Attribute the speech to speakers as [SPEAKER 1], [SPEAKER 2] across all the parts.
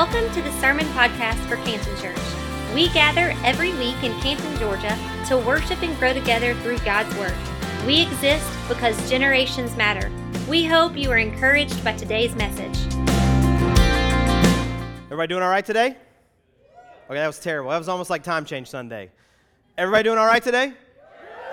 [SPEAKER 1] Welcome to the Sermon Podcast for Canton Church. We gather every week in Canton, Georgia to worship and grow together through God's Word. We exist because generations matter. We hope you are encouraged by today's message.
[SPEAKER 2] Everybody doing all right today? Okay, that was terrible. That was almost like time change Sunday. Everybody doing all right today?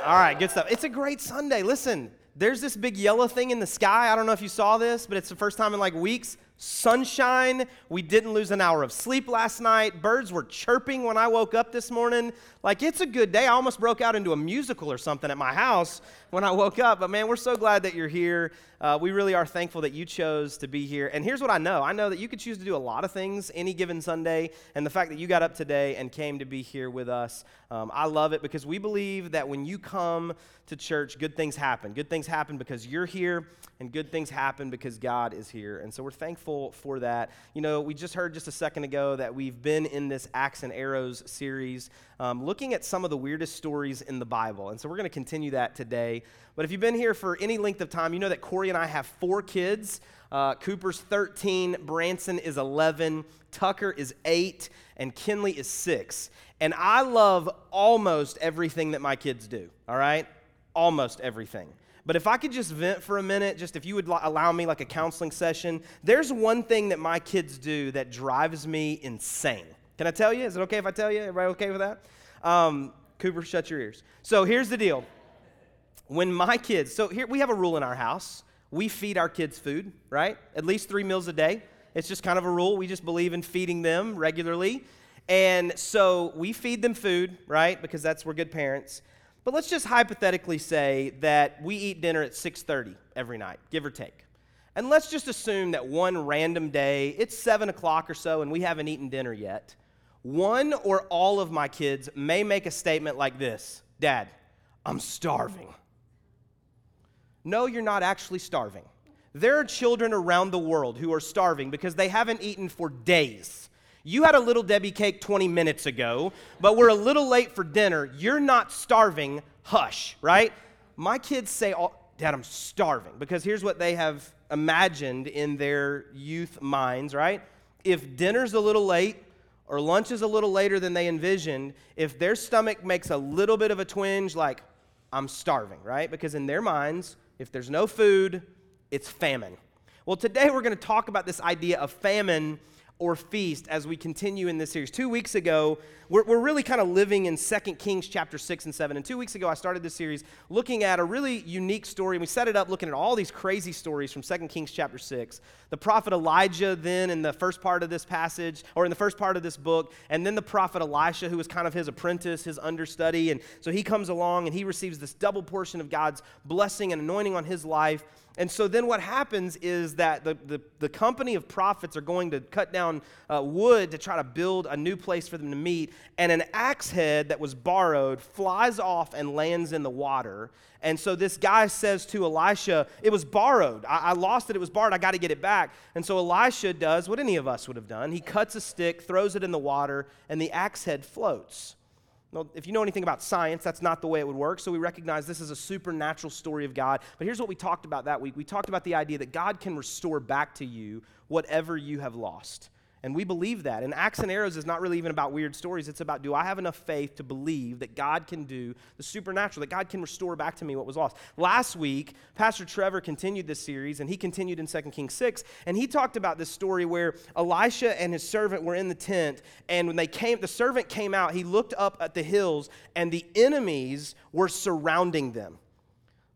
[SPEAKER 2] All right, good stuff. It's a great Sunday. Listen, there's this big yellow thing in the sky. I don't know if you saw this, but it's the first time in like weeks. Sunshine. We didn't lose an hour of sleep last night. Birds were chirping when I woke up this morning. Like, it's a good day. I almost broke out into a musical or something at my house when I woke up. But man, we're so glad that you're here. Uh, we really are thankful that you chose to be here. And here's what I know I know that you could choose to do a lot of things any given Sunday. And the fact that you got up today and came to be here with us, um, I love it because we believe that when you come to church, good things happen. Good things happen because you're here, and good things happen because God is here. And so we're thankful for that. You know, we just heard just a second ago that we've been in this Acts and Arrows series um, looking at some of the weirdest stories in the Bible. And so we're going to continue that today. But if you've been here for any length of time, you know that Corey and I have four kids. Uh, Cooper's 13, Branson is 11, Tucker is 8, and Kinley is 6. And I love almost everything that my kids do, all right? Almost everything. But if I could just vent for a minute, just if you would allow me like a counseling session, there's one thing that my kids do that drives me insane. Can I tell you? Is it okay if I tell you? Everybody okay with that? Um, Cooper, shut your ears. So here's the deal. When my kids, so here we have a rule in our house. We feed our kids food, right? At least three meals a day. It's just kind of a rule. We just believe in feeding them regularly. And so we feed them food, right? Because that's we're good parents. But let's just hypothetically say that we eat dinner at 6:30 every night, give or take. And let's just assume that one random day, it's seven o'clock or so, and we haven't eaten dinner yet one or all of my kids may make a statement like this Dad, I'm starving. No, you're not actually starving. There are children around the world who are starving because they haven't eaten for days. You had a little Debbie cake 20 minutes ago, but we're a little late for dinner. You're not starving. Hush, right? My kids say, oh, Dad, I'm starving. Because here's what they have imagined in their youth minds, right? If dinner's a little late, or lunch is a little later than they envisioned, if their stomach makes a little bit of a twinge, like, I'm starving, right? Because in their minds, if there's no food, it's famine. Well, today we're going to talk about this idea of famine or feast as we continue in this series. Two weeks ago, we're, we're really kind of living in 2 Kings chapter 6 and 7. And two weeks ago, I started this series looking at a really unique story. And we set it up looking at all these crazy stories from 2 Kings chapter 6. The prophet Elijah, then in the first part of this passage, or in the first part of this book, and then the prophet Elisha, who was kind of his apprentice, his understudy. And so he comes along and he receives this double portion of God's blessing and anointing on his life. And so then what happens is that the, the, the company of prophets are going to cut down uh, wood to try to build a new place for them to meet. And an axe head that was borrowed flies off and lands in the water. And so this guy says to Elisha, It was borrowed. I, I lost it. It was borrowed. I got to get it back. And so Elisha does what any of us would have done. He cuts a stick, throws it in the water, and the axe head floats. Well, if you know anything about science, that's not the way it would work. So we recognize this is a supernatural story of God. But here's what we talked about that week we talked about the idea that God can restore back to you whatever you have lost. And we believe that. And Acts and Arrows is not really even about weird stories. It's about do I have enough faith to believe that God can do the supernatural, that God can restore back to me what was lost. Last week, Pastor Trevor continued this series, and he continued in 2 Kings 6, and he talked about this story where Elisha and his servant were in the tent, and when they came, the servant came out, he looked up at the hills, and the enemies were surrounding them.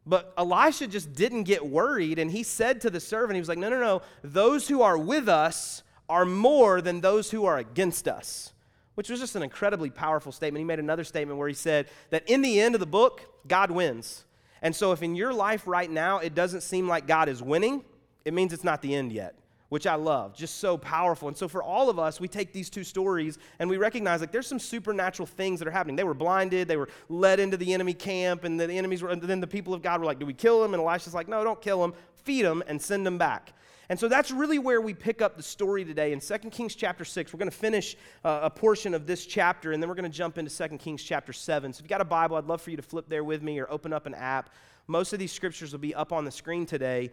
[SPEAKER 2] But Elisha just didn't get worried, and he said to the servant, he was like, No, no, no, those who are with us are more than those who are against us, which was just an incredibly powerful statement. He made another statement where he said that in the end of the book, God wins. And so if in your life right now it doesn't seem like God is winning, it means it's not the end yet which I love, just so powerful. And so for all of us, we take these two stories and we recognize like there's some supernatural things that are happening. They were blinded, they were led into the enemy camp, and the enemies were, and then the people of God were like, Do we kill them? And Elisha's like, No, don't kill them, feed them and send them back. And so that's really where we pick up the story today in 2 Kings chapter 6. We're going to finish uh, a portion of this chapter, and then we're going to jump into 2 Kings chapter 7. So if you've got a Bible, I'd love for you to flip there with me or open up an app. Most of these scriptures will be up on the screen today.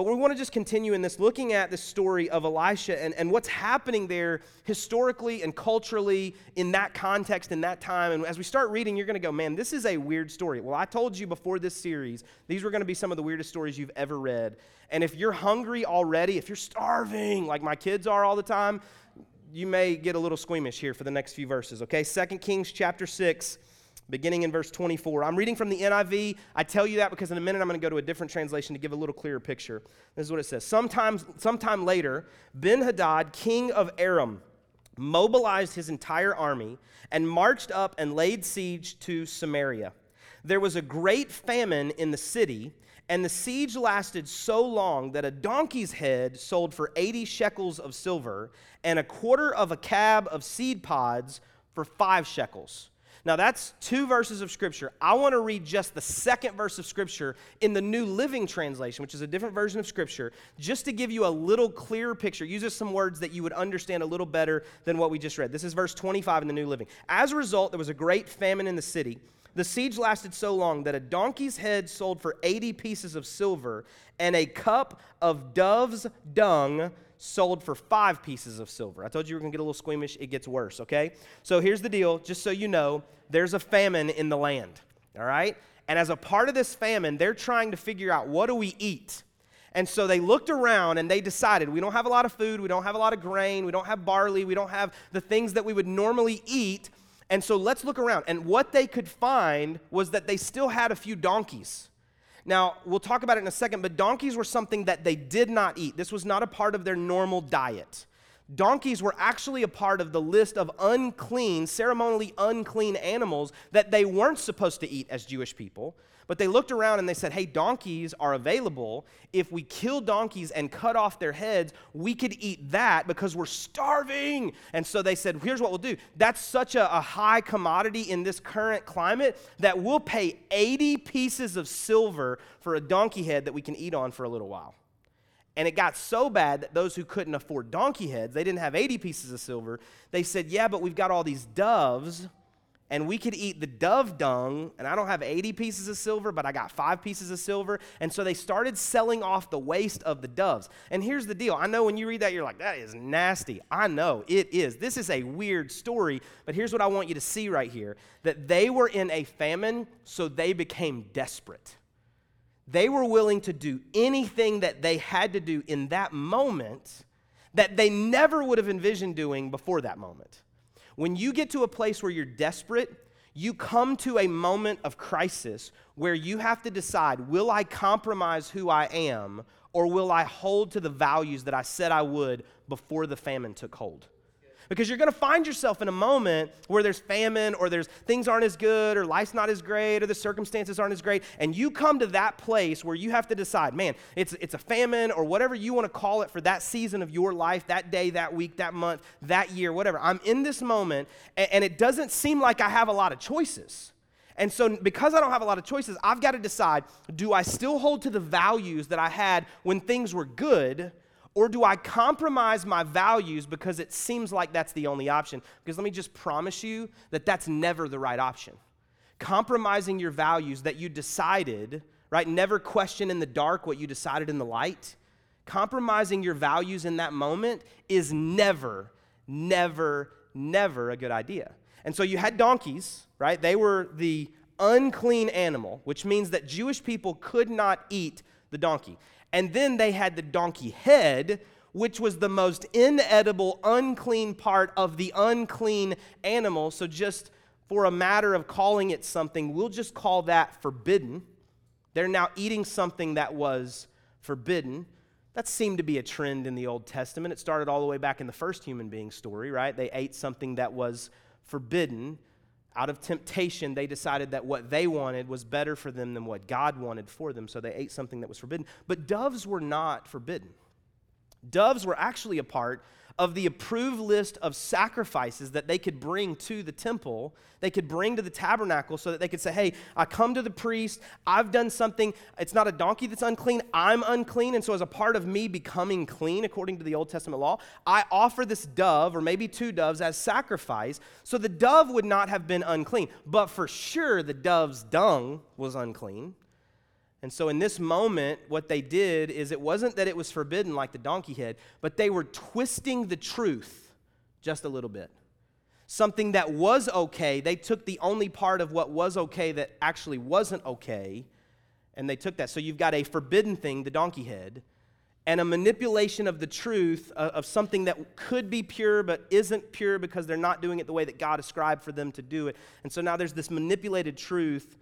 [SPEAKER 2] But we want to just continue in this, looking at the story of Elisha and, and what's happening there historically and culturally in that context, in that time. And as we start reading, you're going to go, man, this is a weird story. Well, I told you before this series, these were going to be some of the weirdest stories you've ever read. And if you're hungry already, if you're starving, like my kids are all the time, you may get a little squeamish here for the next few verses, okay? Second Kings chapter 6 beginning in verse 24. I'm reading from the NIV. I tell you that because in a minute I'm going to go to a different translation to give a little clearer picture. This is what it says. Sometimes, sometime later, Ben Hadad, king of Aram, mobilized his entire army and marched up and laid siege to Samaria. There was a great famine in the city, and the siege lasted so long that a donkey's head sold for 80 shekels of silver and a quarter of a cab of seed pods for five shekels. Now, that's two verses of Scripture. I want to read just the second verse of Scripture in the New Living Translation, which is a different version of Scripture, just to give you a little clearer picture. Uses some words that you would understand a little better than what we just read. This is verse 25 in the New Living. As a result, there was a great famine in the city. The siege lasted so long that a donkey's head sold for 80 pieces of silver, and a cup of dove's dung sold for five pieces of silver. I told you we are going to get a little squeamish. It gets worse, okay? So here's the deal just so you know, there's a famine in the land, all right? And as a part of this famine, they're trying to figure out what do we eat? And so they looked around and they decided we don't have a lot of food, we don't have a lot of grain, we don't have barley, we don't have the things that we would normally eat. And so let's look around. And what they could find was that they still had a few donkeys. Now, we'll talk about it in a second, but donkeys were something that they did not eat. This was not a part of their normal diet. Donkeys were actually a part of the list of unclean, ceremonially unclean animals that they weren't supposed to eat as Jewish people. But they looked around and they said, hey, donkeys are available. If we kill donkeys and cut off their heads, we could eat that because we're starving. And so they said, here's what we'll do. That's such a, a high commodity in this current climate that we'll pay 80 pieces of silver for a donkey head that we can eat on for a little while. And it got so bad that those who couldn't afford donkey heads, they didn't have 80 pieces of silver, they said, Yeah, but we've got all these doves and we could eat the dove dung, and I don't have 80 pieces of silver, but I got five pieces of silver. And so they started selling off the waste of the doves. And here's the deal I know when you read that, you're like, that is nasty. I know it is. This is a weird story, but here's what I want you to see right here that they were in a famine, so they became desperate. They were willing to do anything that they had to do in that moment that they never would have envisioned doing before that moment. When you get to a place where you're desperate, you come to a moment of crisis where you have to decide will I compromise who I am or will I hold to the values that I said I would before the famine took hold? Because you're going to find yourself in a moment where there's famine or there's things aren't as good or life's not as great or the circumstances aren't as great. And you come to that place where you have to decide man it's, it's a famine or whatever you want to call it for that season of your life that day that week that month that year whatever. I'm in this moment and, and it doesn't seem like i have a lot of choices. And so, because I don't have a lot of choices, I've got to decide do I still hold to the values that I had when things were good, or do I compromise my values because it seems like that's the only option? Because let me just promise you that that's never the right option. Compromising your values that you decided, right? Never question in the dark what you decided in the light. Compromising your values in that moment is never, never, never a good idea. And so you had donkeys, right? They were the unclean animal, which means that Jewish people could not eat the donkey. And then they had the donkey head, which was the most inedible, unclean part of the unclean animal. So, just for a matter of calling it something, we'll just call that forbidden. They're now eating something that was forbidden. That seemed to be a trend in the Old Testament. It started all the way back in the first human being story, right? They ate something that was forbidden out of temptation, they decided that what they wanted was better for them than what God wanted for them, so they ate something that was forbidden. But doves were not forbidden. Doves were actually a part of the approved list of sacrifices that they could bring to the temple, they could bring to the tabernacle so that they could say, Hey, I come to the priest, I've done something. It's not a donkey that's unclean, I'm unclean. And so, as a part of me becoming clean, according to the Old Testament law, I offer this dove, or maybe two doves, as sacrifice. So the dove would not have been unclean. But for sure, the dove's dung was unclean. And so, in this moment, what they did is it wasn't that it was forbidden like the donkey head, but they were twisting the truth just a little bit. Something that was okay, they took the only part of what was okay that actually wasn't okay, and they took that. So, you've got a forbidden thing, the donkey head, and a manipulation of the truth uh, of something that could be pure but isn't pure because they're not doing it the way that God ascribed for them to do it. And so now there's this manipulated truth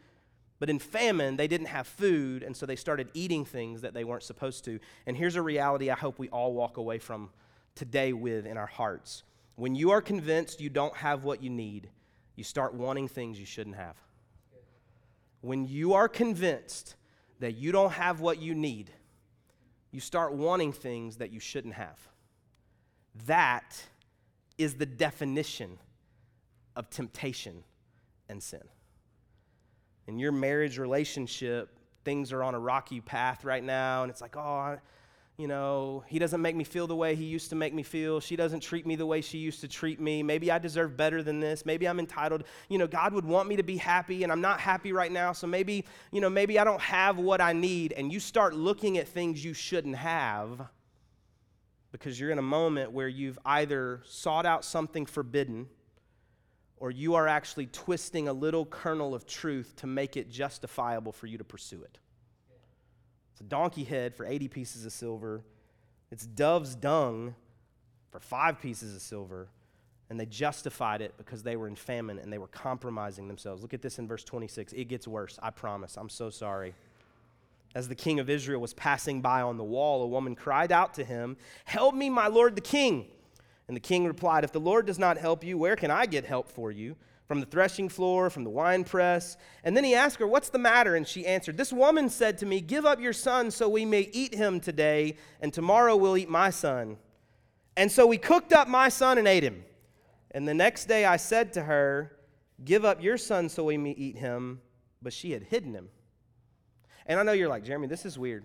[SPEAKER 2] but in famine, they didn't have food, and so they started eating things that they weren't supposed to. And here's a reality I hope we all walk away from today with in our hearts. When you are convinced you don't have what you need, you start wanting things you shouldn't have. When you are convinced that you don't have what you need, you start wanting things that you shouldn't have. That is the definition of temptation and sin in your marriage relationship, things are on a rocky path right now, and it's like, oh, you know, he doesn't make me feel the way he used to make me feel. She doesn't treat me the way she used to treat me. Maybe I deserve better than this. Maybe I'm entitled. You know, God would want me to be happy, and I'm not happy right now. So maybe, you know, maybe I don't have what I need. And you start looking at things you shouldn't have because you're in a moment where you've either sought out something forbidden or you are actually twisting a little kernel of truth to make it justifiable for you to pursue it. It's a donkey head for 80 pieces of silver, it's dove's dung for five pieces of silver. And they justified it because they were in famine and they were compromising themselves. Look at this in verse 26. It gets worse, I promise. I'm so sorry. As the king of Israel was passing by on the wall, a woman cried out to him, Help me, my lord the king. And the king replied, If the Lord does not help you, where can I get help for you? From the threshing floor, from the winepress. And then he asked her, What's the matter? And she answered, This woman said to me, Give up your son so we may eat him today, and tomorrow we'll eat my son. And so we cooked up my son and ate him. And the next day I said to her, Give up your son so we may eat him. But she had hidden him. And I know you're like, Jeremy, this is weird.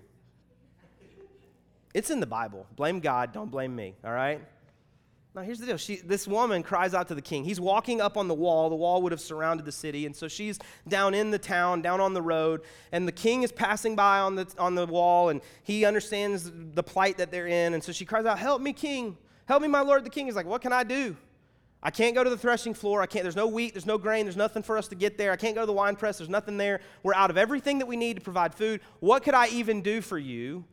[SPEAKER 2] It's in the Bible. Blame God, don't blame me, all right? Now, here's the deal. She, this woman cries out to the king. He's walking up on the wall. The wall would have surrounded the city. And so she's down in the town, down on the road. And the king is passing by on the, on the wall, and he understands the plight that they're in. And so she cries out, Help me, king. Help me, my lord. The king is like, What can I do? I can't go to the threshing floor. I can't. There's no wheat. There's no grain. There's nothing for us to get there. I can't go to the wine press. There's nothing there. We're out of everything that we need to provide food. What could I even do for you?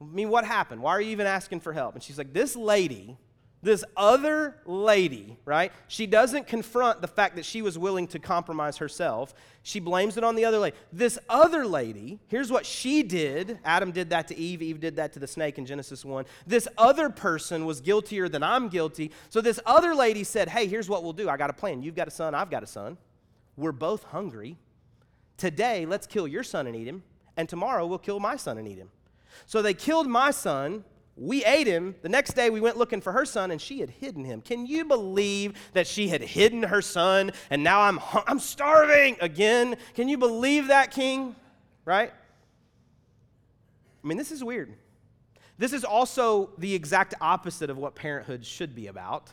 [SPEAKER 2] I mean, what happened? Why are you even asking for help? And she's like, This lady this other lady, right? She doesn't confront the fact that she was willing to compromise herself. She blames it on the other lady. This other lady, here's what she did. Adam did that to Eve, Eve did that to the snake in Genesis 1. This other person was guiltier than I'm guilty. So this other lady said, Hey, here's what we'll do. I got a plan. You've got a son, I've got a son. We're both hungry. Today, let's kill your son and eat him. And tomorrow, we'll kill my son and eat him. So they killed my son we ate him. The next day, we went looking for her son, and she had hidden him. Can you believe that she had hidden her son, and now I'm, I'm starving again? Can you believe that, king? Right? I mean, this is weird. This is also the exact opposite of what parenthood should be about,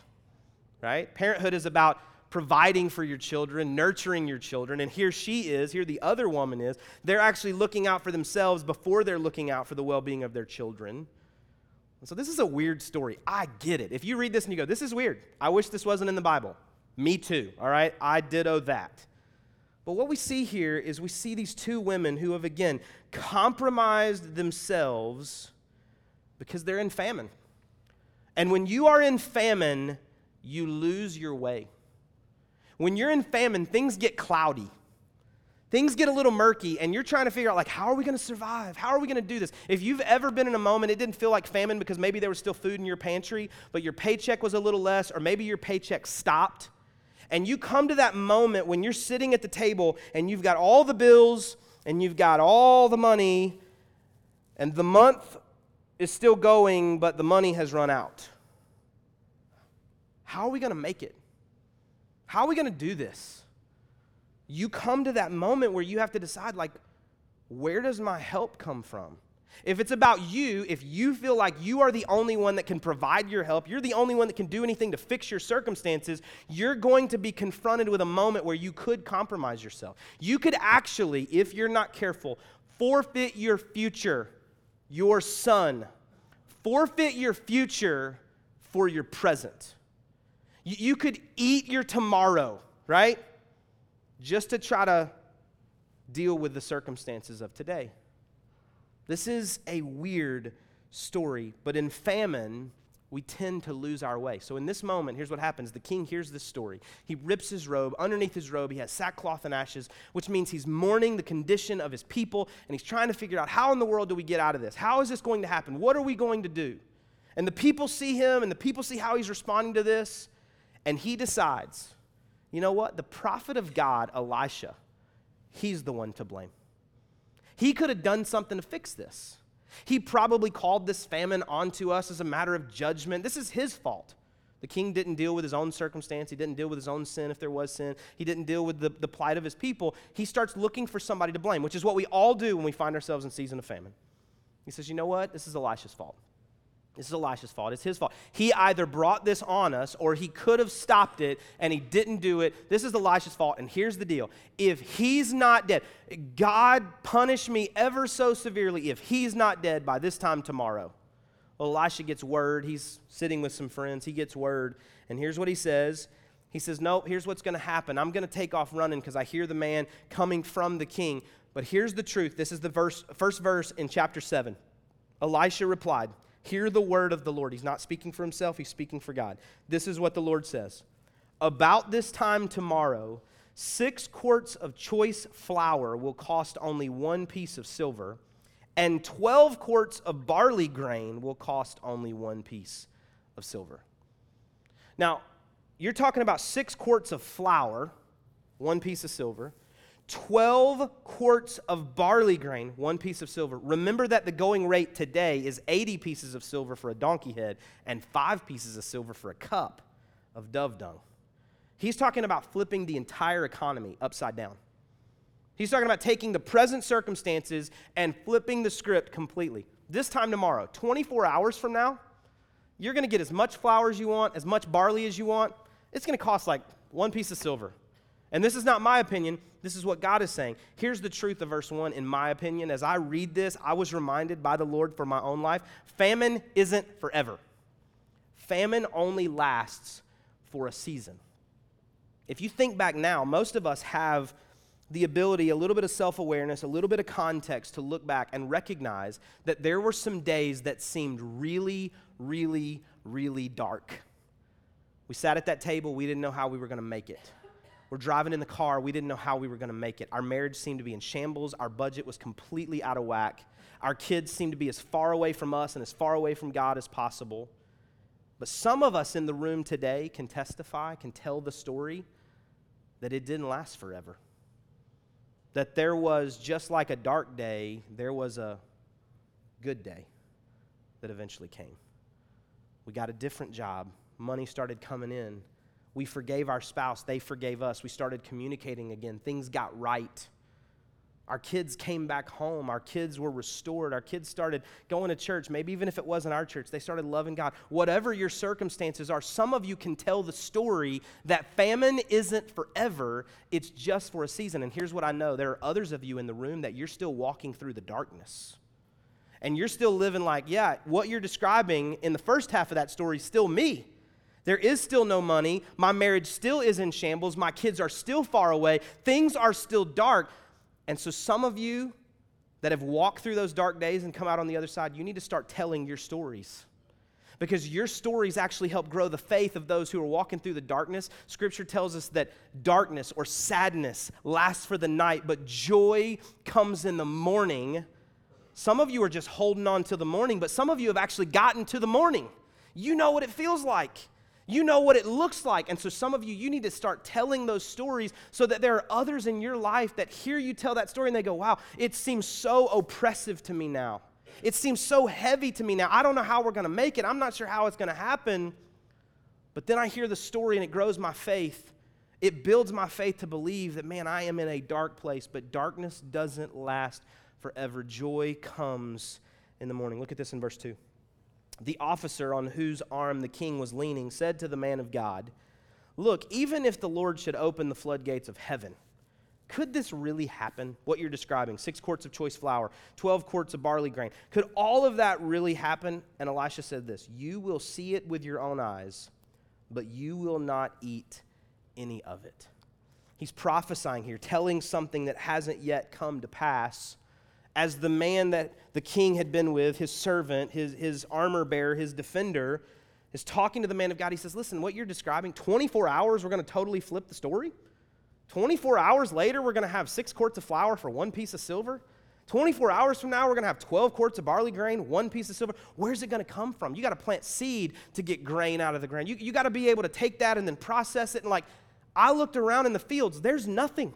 [SPEAKER 2] right? Parenthood is about providing for your children, nurturing your children. And here she is, here the other woman is. They're actually looking out for themselves before they're looking out for the well being of their children. So this is a weird story. I get it. If you read this and you go, this is weird. I wish this wasn't in the Bible. Me too, all right? I ditto that. But what we see here is we see these two women who have, again, compromised themselves because they're in famine. And when you are in famine, you lose your way. When you're in famine, things get cloudy things get a little murky and you're trying to figure out like how are we going to survive? How are we going to do this? If you've ever been in a moment it didn't feel like famine because maybe there was still food in your pantry but your paycheck was a little less or maybe your paycheck stopped and you come to that moment when you're sitting at the table and you've got all the bills and you've got all the money and the month is still going but the money has run out. How are we going to make it? How are we going to do this you come to that moment where you have to decide, like, where does my help come from? If it's about you, if you feel like you are the only one that can provide your help, you're the only one that can do anything to fix your circumstances, you're going to be confronted with a moment where you could compromise yourself. You could actually, if you're not careful, forfeit your future, your son. Forfeit your future for your present. You could eat your tomorrow, right? Just to try to deal with the circumstances of today. This is a weird story, but in famine, we tend to lose our way. So, in this moment, here's what happens the king hears this story. He rips his robe. Underneath his robe, he has sackcloth and ashes, which means he's mourning the condition of his people, and he's trying to figure out how in the world do we get out of this? How is this going to happen? What are we going to do? And the people see him, and the people see how he's responding to this, and he decides, you know what? The prophet of God, Elisha, he's the one to blame. He could have done something to fix this. He probably called this famine onto us as a matter of judgment. This is his fault. The king didn't deal with his own circumstance. He didn't deal with his own sin if there was sin. He didn't deal with the, the plight of his people. He starts looking for somebody to blame, which is what we all do when we find ourselves in season of famine. He says, You know what? This is Elisha's fault. This is Elisha's fault. It's his fault. He either brought this on us or he could have stopped it and he didn't do it. This is Elisha's fault. And here's the deal if he's not dead, God punish me ever so severely if he's not dead by this time tomorrow. Well, Elisha gets word. He's sitting with some friends. He gets word. And here's what he says He says, No, here's what's going to happen. I'm going to take off running because I hear the man coming from the king. But here's the truth. This is the verse, first verse in chapter 7. Elisha replied, Hear the word of the Lord. He's not speaking for himself, he's speaking for God. This is what the Lord says About this time tomorrow, six quarts of choice flour will cost only one piece of silver, and 12 quarts of barley grain will cost only one piece of silver. Now, you're talking about six quarts of flour, one piece of silver 12 quarts of barley grain, one piece of silver. Remember that the going rate today is 80 pieces of silver for a donkey head and five pieces of silver for a cup of dove dung. He's talking about flipping the entire economy upside down. He's talking about taking the present circumstances and flipping the script completely. This time tomorrow, 24 hours from now, you're going to get as much flour as you want, as much barley as you want. It's going to cost like one piece of silver. And this is not my opinion. This is what God is saying. Here's the truth of verse 1, in my opinion. As I read this, I was reminded by the Lord for my own life famine isn't forever, famine only lasts for a season. If you think back now, most of us have the ability, a little bit of self awareness, a little bit of context to look back and recognize that there were some days that seemed really, really, really dark. We sat at that table, we didn't know how we were going to make it. We're driving in the car. We didn't know how we were going to make it. Our marriage seemed to be in shambles. Our budget was completely out of whack. Our kids seemed to be as far away from us and as far away from God as possible. But some of us in the room today can testify, can tell the story that it didn't last forever. That there was, just like a dark day, there was a good day that eventually came. We got a different job. Money started coming in. We forgave our spouse, they forgave us. We started communicating again. Things got right. Our kids came back home. Our kids were restored. Our kids started going to church. Maybe even if it wasn't our church, they started loving God. Whatever your circumstances are, some of you can tell the story that famine isn't forever, it's just for a season. And here's what I know there are others of you in the room that you're still walking through the darkness. And you're still living like, yeah, what you're describing in the first half of that story is still me. There is still no money. My marriage still is in shambles. My kids are still far away. Things are still dark. And so, some of you that have walked through those dark days and come out on the other side, you need to start telling your stories. Because your stories actually help grow the faith of those who are walking through the darkness. Scripture tells us that darkness or sadness lasts for the night, but joy comes in the morning. Some of you are just holding on to the morning, but some of you have actually gotten to the morning. You know what it feels like. You know what it looks like. And so, some of you, you need to start telling those stories so that there are others in your life that hear you tell that story and they go, wow, it seems so oppressive to me now. It seems so heavy to me now. I don't know how we're going to make it. I'm not sure how it's going to happen. But then I hear the story and it grows my faith. It builds my faith to believe that, man, I am in a dark place, but darkness doesn't last forever. Joy comes in the morning. Look at this in verse 2 the officer on whose arm the king was leaning said to the man of God, Look, even if the Lord should open the floodgates of heaven Could this really happen? What you're describing six quarts of choice flour, 12 quarts of barley grain. Could all of that really happen? And Elisha said this You will see it with your own eyes, but you will not eat any of it. He's prophesying here, telling something that hasn't yet come to pass. As the man that the king had been with, his servant, his, his armor bearer, his defender, is talking to the man of God. He says, Listen, what you're describing, 24 hours, we're going to totally flip the story. 24 hours later, we're going to have six quarts of flour for one piece of silver. 24 hours from now, we're going to have 12 quarts of barley grain, one piece of silver. Where's it going to come from? You got to plant seed to get grain out of the ground. You, you got to be able to take that and then process it. And like, I looked around in the fields, there's nothing.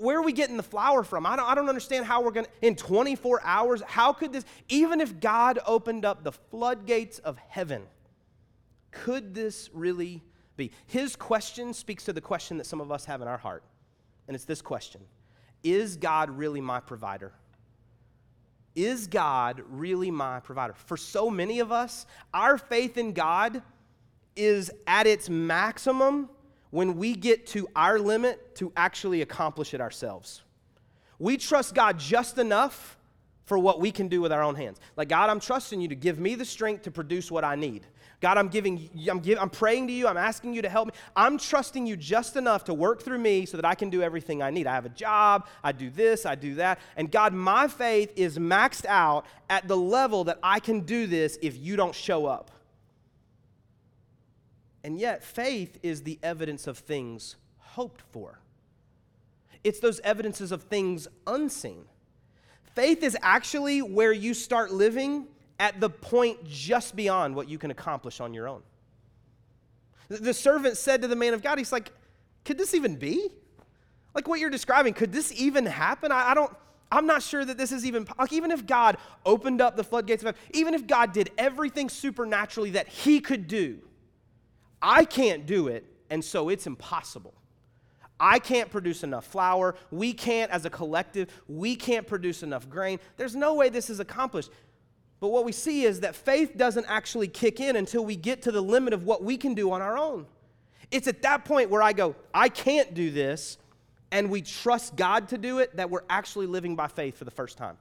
[SPEAKER 2] Where are we getting the flour from? I don't, I don't understand how we're going to, in 24 hours, how could this, even if God opened up the floodgates of heaven, could this really be? His question speaks to the question that some of us have in our heart. And it's this question Is God really my provider? Is God really my provider? For so many of us, our faith in God is at its maximum when we get to our limit to actually accomplish it ourselves. We trust God just enough for what we can do with our own hands. Like, God, I'm trusting you to give me the strength to produce what I need. God, I'm giving, I'm, give, I'm praying to you. I'm asking you to help me. I'm trusting you just enough to work through me so that I can do everything I need. I have a job. I do this. I do that. And God, my faith is maxed out at the level that I can do this if you don't show up. And yet, faith is the evidence of things hoped for. It's those evidences of things unseen. Faith is actually where you start living at the point just beyond what you can accomplish on your own. The servant said to the man of God, He's like, Could this even be? Like what you're describing, could this even happen? I, I don't. I'm not sure that this is even like even if God opened up the floodgates of heaven, even if God did everything supernaturally that He could do, I can't do it, and so it's impossible. I can't produce enough flour. We can't, as a collective, we can't produce enough grain. There's no way this is accomplished. But what we see is that faith doesn't actually kick in until we get to the limit of what we can do on our own. It's at that point where I go, I can't do this, and we trust God to do it, that we're actually living by faith for the first time.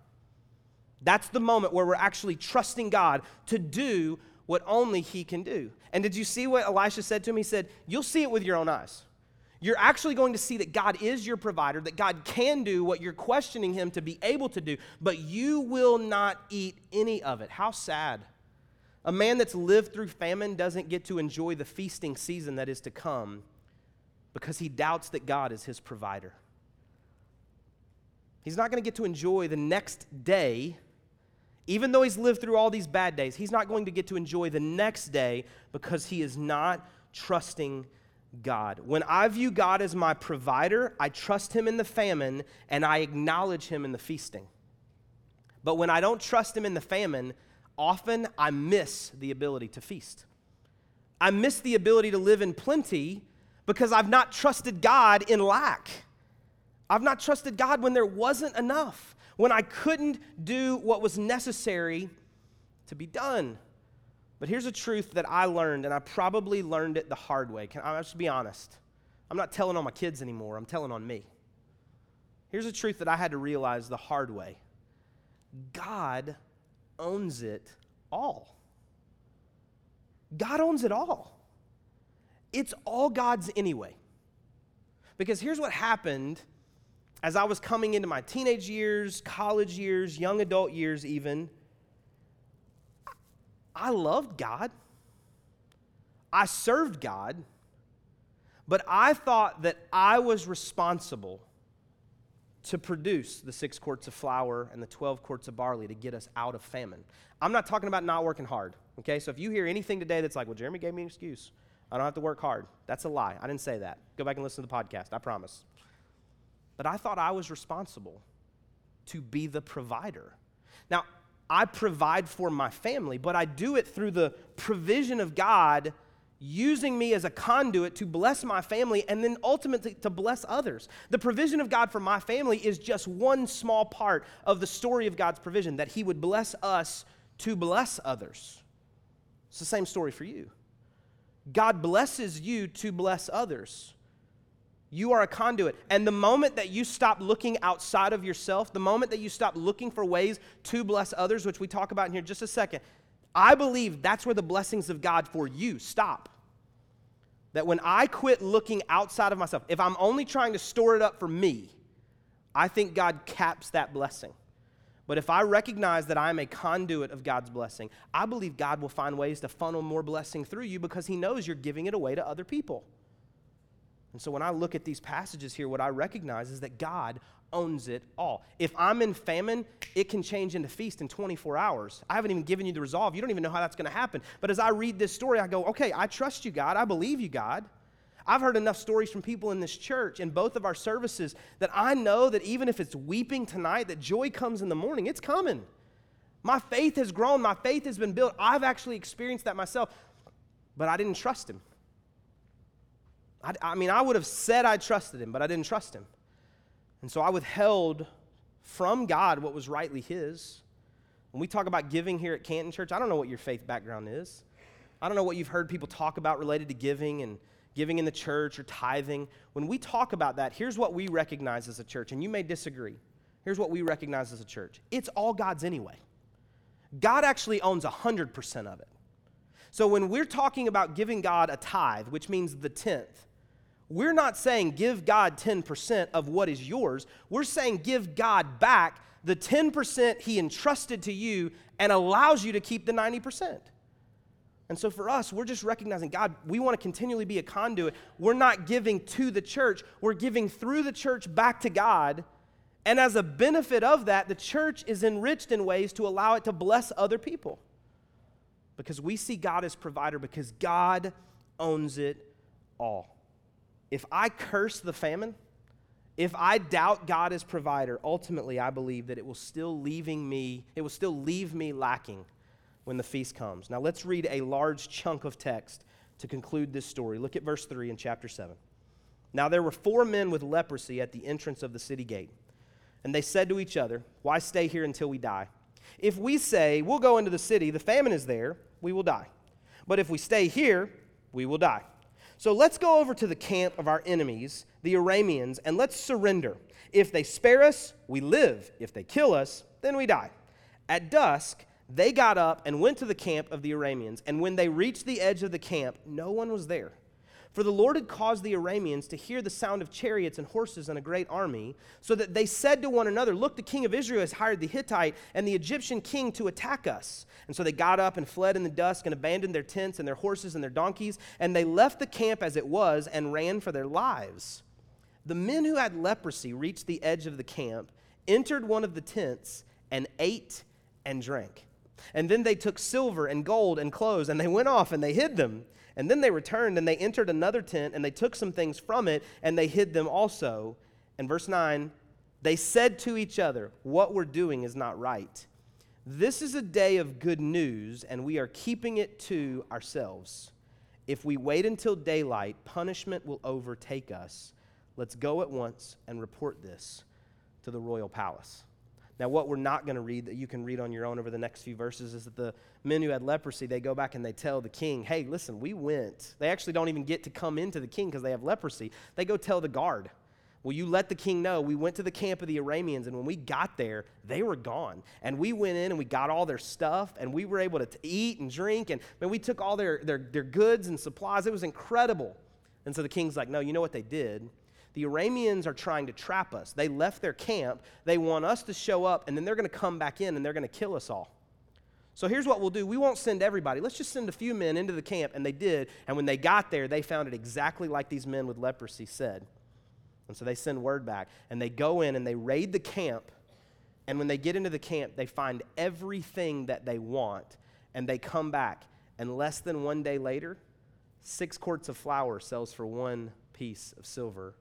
[SPEAKER 2] That's the moment where we're actually trusting God to do what only He can do. And did you see what Elisha said to him? He said, You'll see it with your own eyes you're actually going to see that God is your provider, that God can do what you're questioning Him to be able to do, but you will not eat any of it. How sad. A man that's lived through famine doesn't get to enjoy the feasting season that is to come because he doubts that God is his provider. He's not going to get to enjoy the next day, even though he's lived through all these bad days. He's not going to get to enjoy the next day because he is not trusting God. When I view God as my provider, I trust Him in the famine and I acknowledge Him in the feasting. But when I don't trust Him in the famine, often I miss the ability to feast. I miss the ability to live in plenty because I've not trusted God in lack. I've not trusted God when there wasn't enough, when I couldn't do what was necessary to be done. But here's a truth that I learned, and I probably learned it the hard way. Can I just be honest? I'm not telling on my kids anymore, I'm telling on me. Here's a truth that I had to realize the hard way God owns it all. God owns it all. It's all God's anyway. Because here's what happened as I was coming into my teenage years, college years, young adult years, even I loved God, I served God, but I thought that I was responsible to produce the six quarts of flour and the 12 quarts of barley to get us out of famine. I'm not talking about not working hard, okay? So if you hear anything today that's like, well, Jeremy gave me an excuse, I don't have to work hard, that's a lie. I didn't say that. Go back and listen to the podcast, I promise. But I thought I was responsible to be the provider. Now, I provide for my family, but I do it through the provision of God using me as a conduit to bless my family and then ultimately to bless others. The provision of God for my family is just one small part of the story of God's provision that He would bless us to bless others. It's the same story for you. God blesses you to bless others. You are a conduit. And the moment that you stop looking outside of yourself, the moment that you stop looking for ways to bless others, which we talk about in here just a second, I believe that's where the blessings of God for you stop. That when I quit looking outside of myself, if I'm only trying to store it up for me, I think God caps that blessing. But if I recognize that I am a conduit of God's blessing, I believe God will find ways to funnel more blessing through you because He knows you're giving it away to other people. And so when I look at these passages here, what I recognize is that God owns it all. If I'm in famine, it can change into feast in 24 hours. I haven't even given you the resolve. You don't even know how that's going to happen. But as I read this story, I go, okay, I trust you, God. I believe you, God. I've heard enough stories from people in this church in both of our services that I know that even if it's weeping tonight, that joy comes in the morning. It's coming. My faith has grown, my faith has been built. I've actually experienced that myself, but I didn't trust him. I, I mean, I would have said I trusted him, but I didn't trust him. And so I withheld from God what was rightly his. When we talk about giving here at Canton Church, I don't know what your faith background is. I don't know what you've heard people talk about related to giving and giving in the church or tithing. When we talk about that, here's what we recognize as a church, and you may disagree. Here's what we recognize as a church it's all God's anyway. God actually owns 100% of it. So when we're talking about giving God a tithe, which means the tenth, we're not saying give God 10% of what is yours. We're saying give God back the 10% He entrusted to you and allows you to keep the 90%. And so for us, we're just recognizing God, we want to continually be a conduit. We're not giving to the church, we're giving through the church back to God. And as a benefit of that, the church is enriched in ways to allow it to bless other people. Because we see God as provider, because God owns it all. If I curse the famine, if I doubt God as provider, ultimately I believe that it will still leaving me, it will still leave me lacking when the feast comes. Now let's read a large chunk of text to conclude this story. Look at verse 3 in chapter 7. Now there were four men with leprosy at the entrance of the city gate. And they said to each other, Why stay here until we die? If we say, We'll go into the city, the famine is there, we will die. But if we stay here, we will die. So let's go over to the camp of our enemies, the Arameans, and let's surrender. If they spare us, we live. If they kill us, then we die. At dusk, they got up and went to the camp of the Arameans, and when they reached the edge of the camp, no one was there. For the Lord had caused the Arameans to hear the sound of chariots and horses and a great army, so that they said to one another, Look, the king of Israel has hired the Hittite and the Egyptian king to attack us. And so they got up and fled in the dusk and abandoned their tents and their horses and their donkeys, and they left the camp as it was and ran for their lives. The men who had leprosy reached the edge of the camp, entered one of the tents, and ate and drank. And then they took silver and gold and clothes, and they went off and they hid them. And then they returned and they entered another tent, and they took some things from it, and they hid them also. And verse 9, they said to each other, What we're doing is not right. This is a day of good news, and we are keeping it to ourselves. If we wait until daylight, punishment will overtake us. Let's go at once and report this to the royal palace. Now, what we're not going to read that you can read on your own over the next few verses is that the men who had leprosy, they go back and they tell the king, hey, listen, we went. They actually don't even get to come into the king because they have leprosy. They go tell the guard, Will you let the king know we went to the camp of the Arameans, and when we got there, they were gone. And we went in and we got all their stuff, and we were able to eat and drink, and we took all their, their, their goods and supplies. It was incredible. And so the king's like, No, you know what they did? The Arameans are trying to trap us. They left their camp. They want us to show up, and then they're going to come back in and they're going to kill us all. So here's what we'll do we won't send everybody. Let's just send a few men into the camp. And they did. And when they got there, they found it exactly like these men with leprosy said. And so they send word back. And they go in and they raid the camp. And when they get into the camp, they find everything that they want. And they come back. And less than one day later, six quarts of flour sells for one piece of silver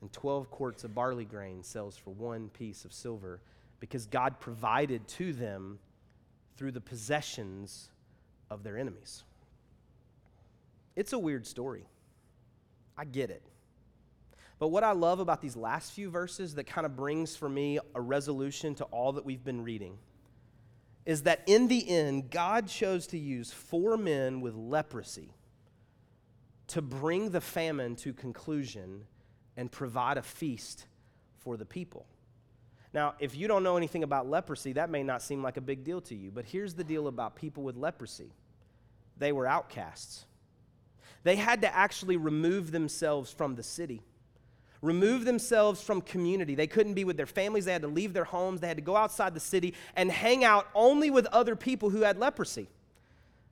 [SPEAKER 2] and 12 quarts of barley grain sells for one piece of silver because God provided to them through the possessions of their enemies. It's a weird story. I get it. But what I love about these last few verses that kind of brings for me a resolution to all that we've been reading is that in the end, God chose to use four men with leprosy to bring the famine to conclusion and provide a feast for the people. Now, if you don't know anything about leprosy, that may not seem like a big deal to you, but here's the deal about people with leprosy they were outcasts. They had to actually remove themselves from the city, remove themselves from community. They couldn't be with their families, they had to leave their homes, they had to go outside the city and hang out only with other people who had leprosy.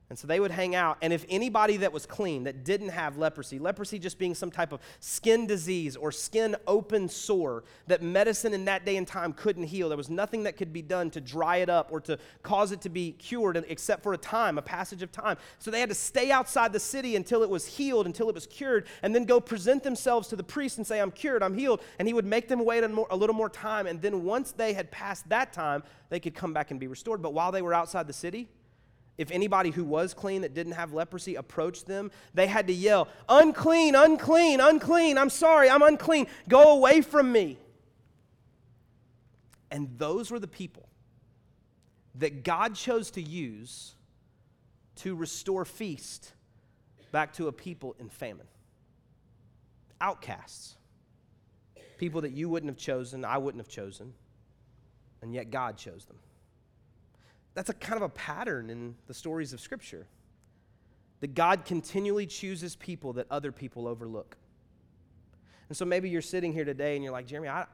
[SPEAKER 2] And so they would hang out, and if anybody that was clean, that didn't have leprosy, leprosy just being some type of skin disease or skin open sore that medicine in that day and time couldn't heal, there was nothing that could be done to dry it up or to cause it to be cured except for a time, a passage of time. So they had to stay outside the city until it was healed, until it was cured, and then go present themselves to the priest and say, I'm cured, I'm healed. And he would make them wait a, more, a little more time, and then once they had passed that time, they could come back and be restored. But while they were outside the city, if anybody who was clean that didn't have leprosy approached them, they had to yell, Unclean, unclean, unclean. I'm sorry, I'm unclean. Go away from me. And those were the people that God chose to use to restore feast back to a people in famine. Outcasts. People that you wouldn't have chosen, I wouldn't have chosen, and yet God chose them. That's a kind of a pattern in the stories of Scripture. That God continually chooses people that other people overlook. And so maybe you're sitting here today and you're like, Jeremy, I,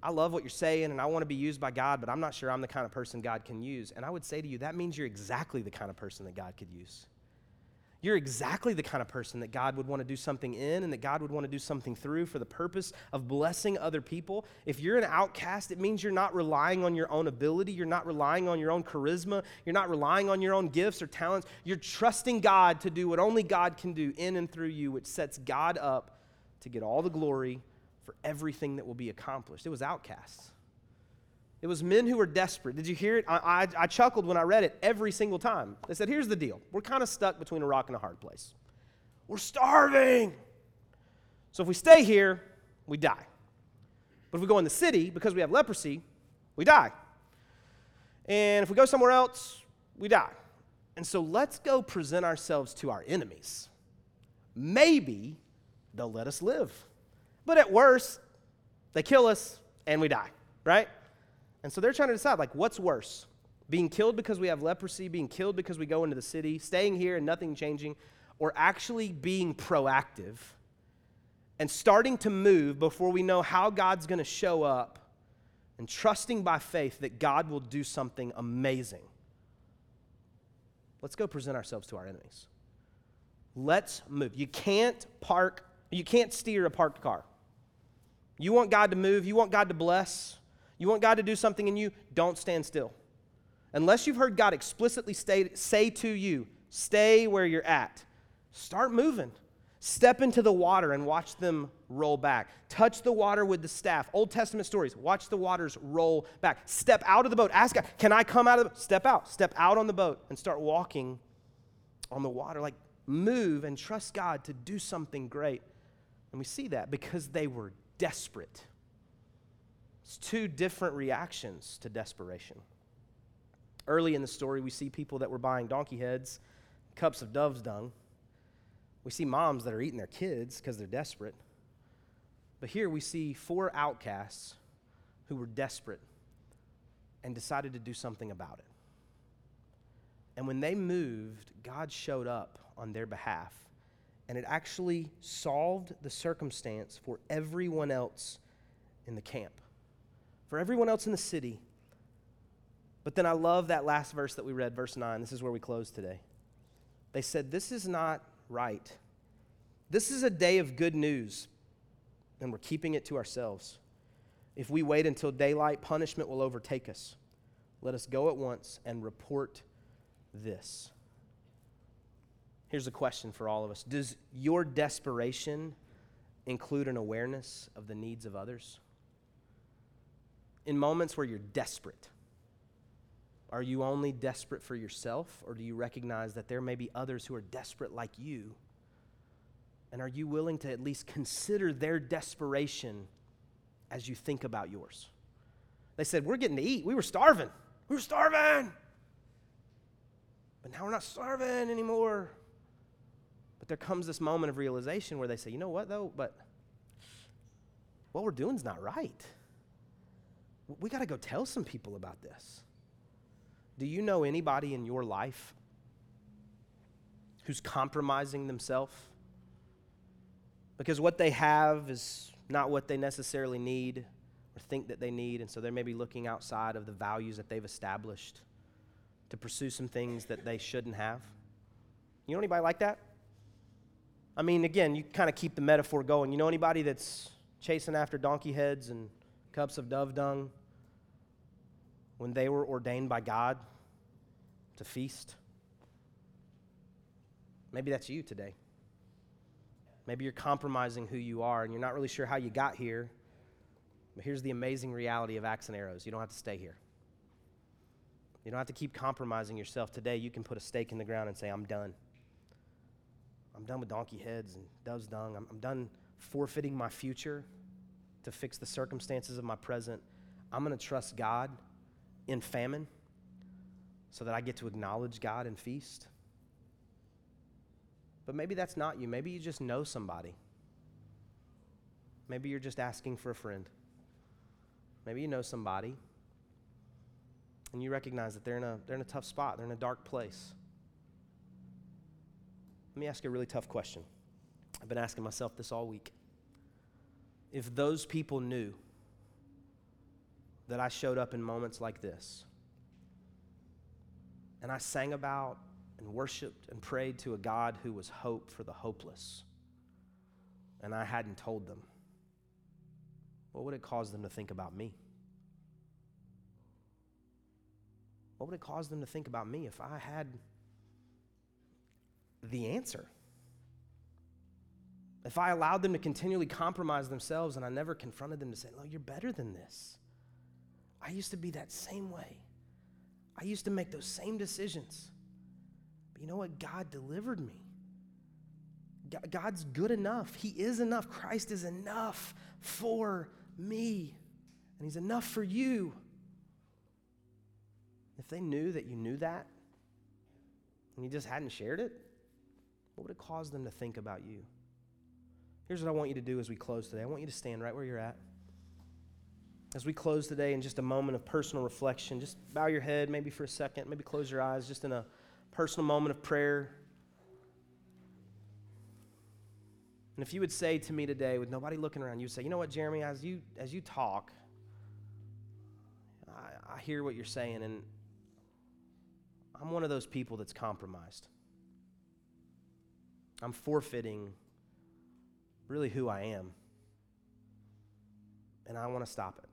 [SPEAKER 2] I love what you're saying and I want to be used by God, but I'm not sure I'm the kind of person God can use. And I would say to you, that means you're exactly the kind of person that God could use. You're exactly the kind of person that God would want to do something in and that God would want to do something through for the purpose of blessing other people. If you're an outcast, it means you're not relying on your own ability, you're not relying on your own charisma, you're not relying on your own gifts or talents. You're trusting God to do what only God can do in and through you, which sets God up to get all the glory for everything that will be accomplished. It was outcasts. It was men who were desperate. Did you hear it? I, I, I, chuckled when I read it every single time. They said, Here's the deal we're kind of stuck between a rock and a hard place. We're starving. So if we stay here, we die. But if we go in the city, because we have leprosy, we die. And if we go somewhere else, we die. And so let's go present ourselves to our enemies. Maybe they'll let us live. But at worst, they kill us and we die, right? And so they're trying to decide, like, what's worse? Being killed because we have leprosy, being killed because we go into the city, staying here and nothing changing, or actually being proactive and starting to move before we know how God's going to show up and trusting by faith that God will do something amazing. Let's go present ourselves to our enemies. Let's move. You can't park, you can't steer a parked car. You want God to move, you want God to bless. You want God to do something in you? Don't stand still. Unless you've heard God explicitly stay, say to you, stay where you're at, start moving. Step into the water and watch them roll back. Touch the water with the staff. Old Testament stories. Watch the waters roll back. Step out of the boat. Ask God, can I come out of the boat? Step out. Step out on the boat and start walking on the water. Like move and trust God to do something great. And we see that because they were desperate. It's two different reactions to desperation. Early in the story, we see people that were buying donkey heads, cups of dove's dung. We see moms that are eating their kids because they're desperate. But here we see four outcasts who were desperate and decided to do something about it. And when they moved, God showed up on their behalf. And it actually solved the circumstance for everyone else in the camp for everyone else in the city. But then I love that last verse that we read, verse 9. This is where we close today. They said, This is not right. This is a day of good news, and we're keeping it to ourselves. If we wait until daylight, punishment will overtake us. Let us go at once and report this. Here's a question for all of us Does your desperation include an awareness of the needs of others? In moments where you're desperate? Are you only desperate for yourself, or do you recognize that there may be others who are desperate like you? And are you willing to at least consider their desperation as you think about yours? They said, We're getting to eat. We were starving. We were starving. But now we're not starving anymore. But there comes this moment of realization where they say, You know what, though? But what we're doing is not right. We got to go tell some people about this. Do you know anybody in your life who's compromising themselves? Because what they have is not what they necessarily need or think that they need, and so they're maybe looking outside of the values that they've established to pursue some things that they shouldn't have. You know anybody like that? I mean, again, you kind of keep the metaphor going. You know anybody that's chasing after donkey heads and cups of dove dung when they were ordained by God to feast? Maybe that's you today. Maybe you're compromising who you are and you're not really sure how you got here. But here's the amazing reality of Axe and Arrows you don't have to stay here. You don't have to keep compromising yourself. Today, you can put a stake in the ground and say, I'm done. I'm done with donkey heads and dove's dung. I'm, I'm done forfeiting my future to fix the circumstances of my present. I'm going to trust God in famine so that I get to acknowledge God and feast. But maybe that's not you. Maybe you just know somebody. Maybe you're just asking for a friend. Maybe you know somebody and you recognize that they're in a, they're in a tough spot, they're in a dark place. Let me ask you a really tough question. I've been asking myself this all week. If those people knew that I showed up in moments like this, and I sang about and worshiped and prayed to a God who was hope for the hopeless, and I hadn't told them, what would it cause them to think about me? What would it cause them to think about me if I had the answer? If I allowed them to continually compromise themselves and I never confronted them to say, No, you're better than this. I used to be that same way. I used to make those same decisions. But you know what? God delivered me. God's good enough. He is enough. Christ is enough for me, and He's enough for you. If they knew that you knew that and you just hadn't shared it, what would it cause them to think about you? Here's what I want you to do as we close today I want you to stand right where you're at. As we close today in just a moment of personal reflection, just bow your head maybe for a second, maybe close your eyes, just in a personal moment of prayer. And if you would say to me today, with nobody looking around, you say, you know what, Jeremy, as you, as you talk, I, I hear what you're saying, and I'm one of those people that's compromised. I'm forfeiting really who I am. And I want to stop it.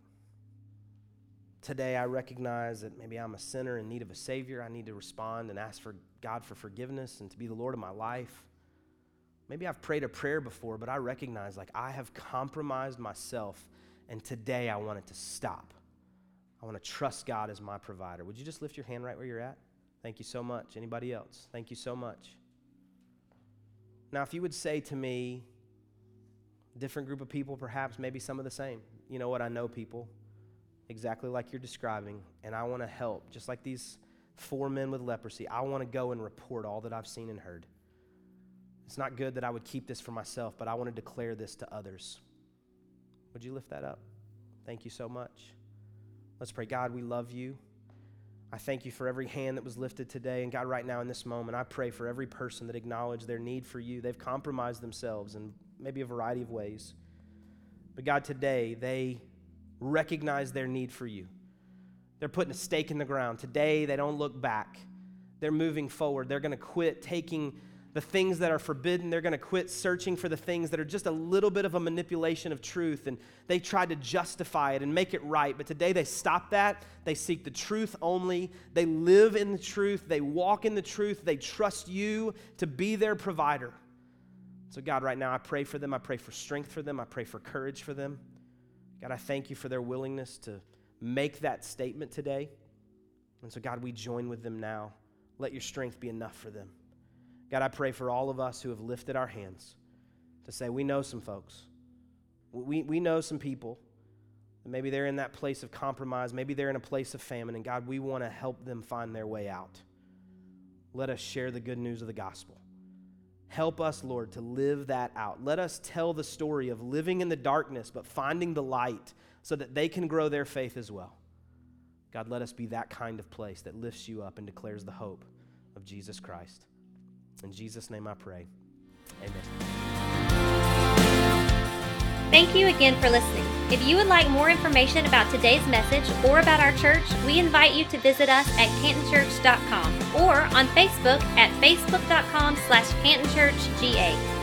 [SPEAKER 2] Today, I recognize that maybe I'm a sinner in need of a Savior. I need to respond and ask for God for forgiveness and to be the Lord of my life. Maybe I've prayed a prayer before, but I recognize like I have compromised myself, and today I want it to stop. I want to trust God as my provider. Would you just lift your hand right where you're at? Thank you so much. Anybody else? Thank you so much. Now, if you would say to me, different group of people, perhaps, maybe some of the same, you know what? I know people exactly like you're describing, and I want to help, just like these four men with leprosy. I want to go and report all that I've seen and heard. It's not good that I would keep this for myself, but I want to declare this to others. Would you lift that up? Thank you so much. Let's pray. God, we love you. I thank you for every hand that was lifted today. And God, right now in this moment, I pray for every person that acknowledged their need for you. They've compromised themselves in maybe a variety of ways. But God, today, they recognize their need for you. They're putting a stake in the ground. Today, they don't look back. They're moving forward. They're going to quit taking the things that are forbidden. They're going to quit searching for the things that are just a little bit of a manipulation of truth. And they try to justify it and make it right. But today they stop that. They seek the truth only. They live in the truth. They walk in the truth. They trust you to be their provider. So, God, right now, I pray for them. I pray for strength for them. I pray for courage for them. God, I thank you for their willingness to make that statement today. And so, God, we join with them now. Let your strength be enough for them. God, I pray for all of us who have lifted our hands to say, we know some folks. We, we know some people. Maybe they're in that place of compromise. Maybe they're in a place of famine. And God, we want to help them find their way out. Let us share the good news of the gospel. Help us, Lord, to live that out. Let us tell the story of living in the darkness but finding the light so that they can grow their faith as well. God, let us be that kind of place that lifts you up and declares the hope of Jesus Christ. In Jesus' name I pray. Amen.
[SPEAKER 1] Thank you again for listening. If you would like more information about today's message or about our church, we invite you to visit us at cantonchurch.com or on Facebook at facebook.com slash cantonchurchga.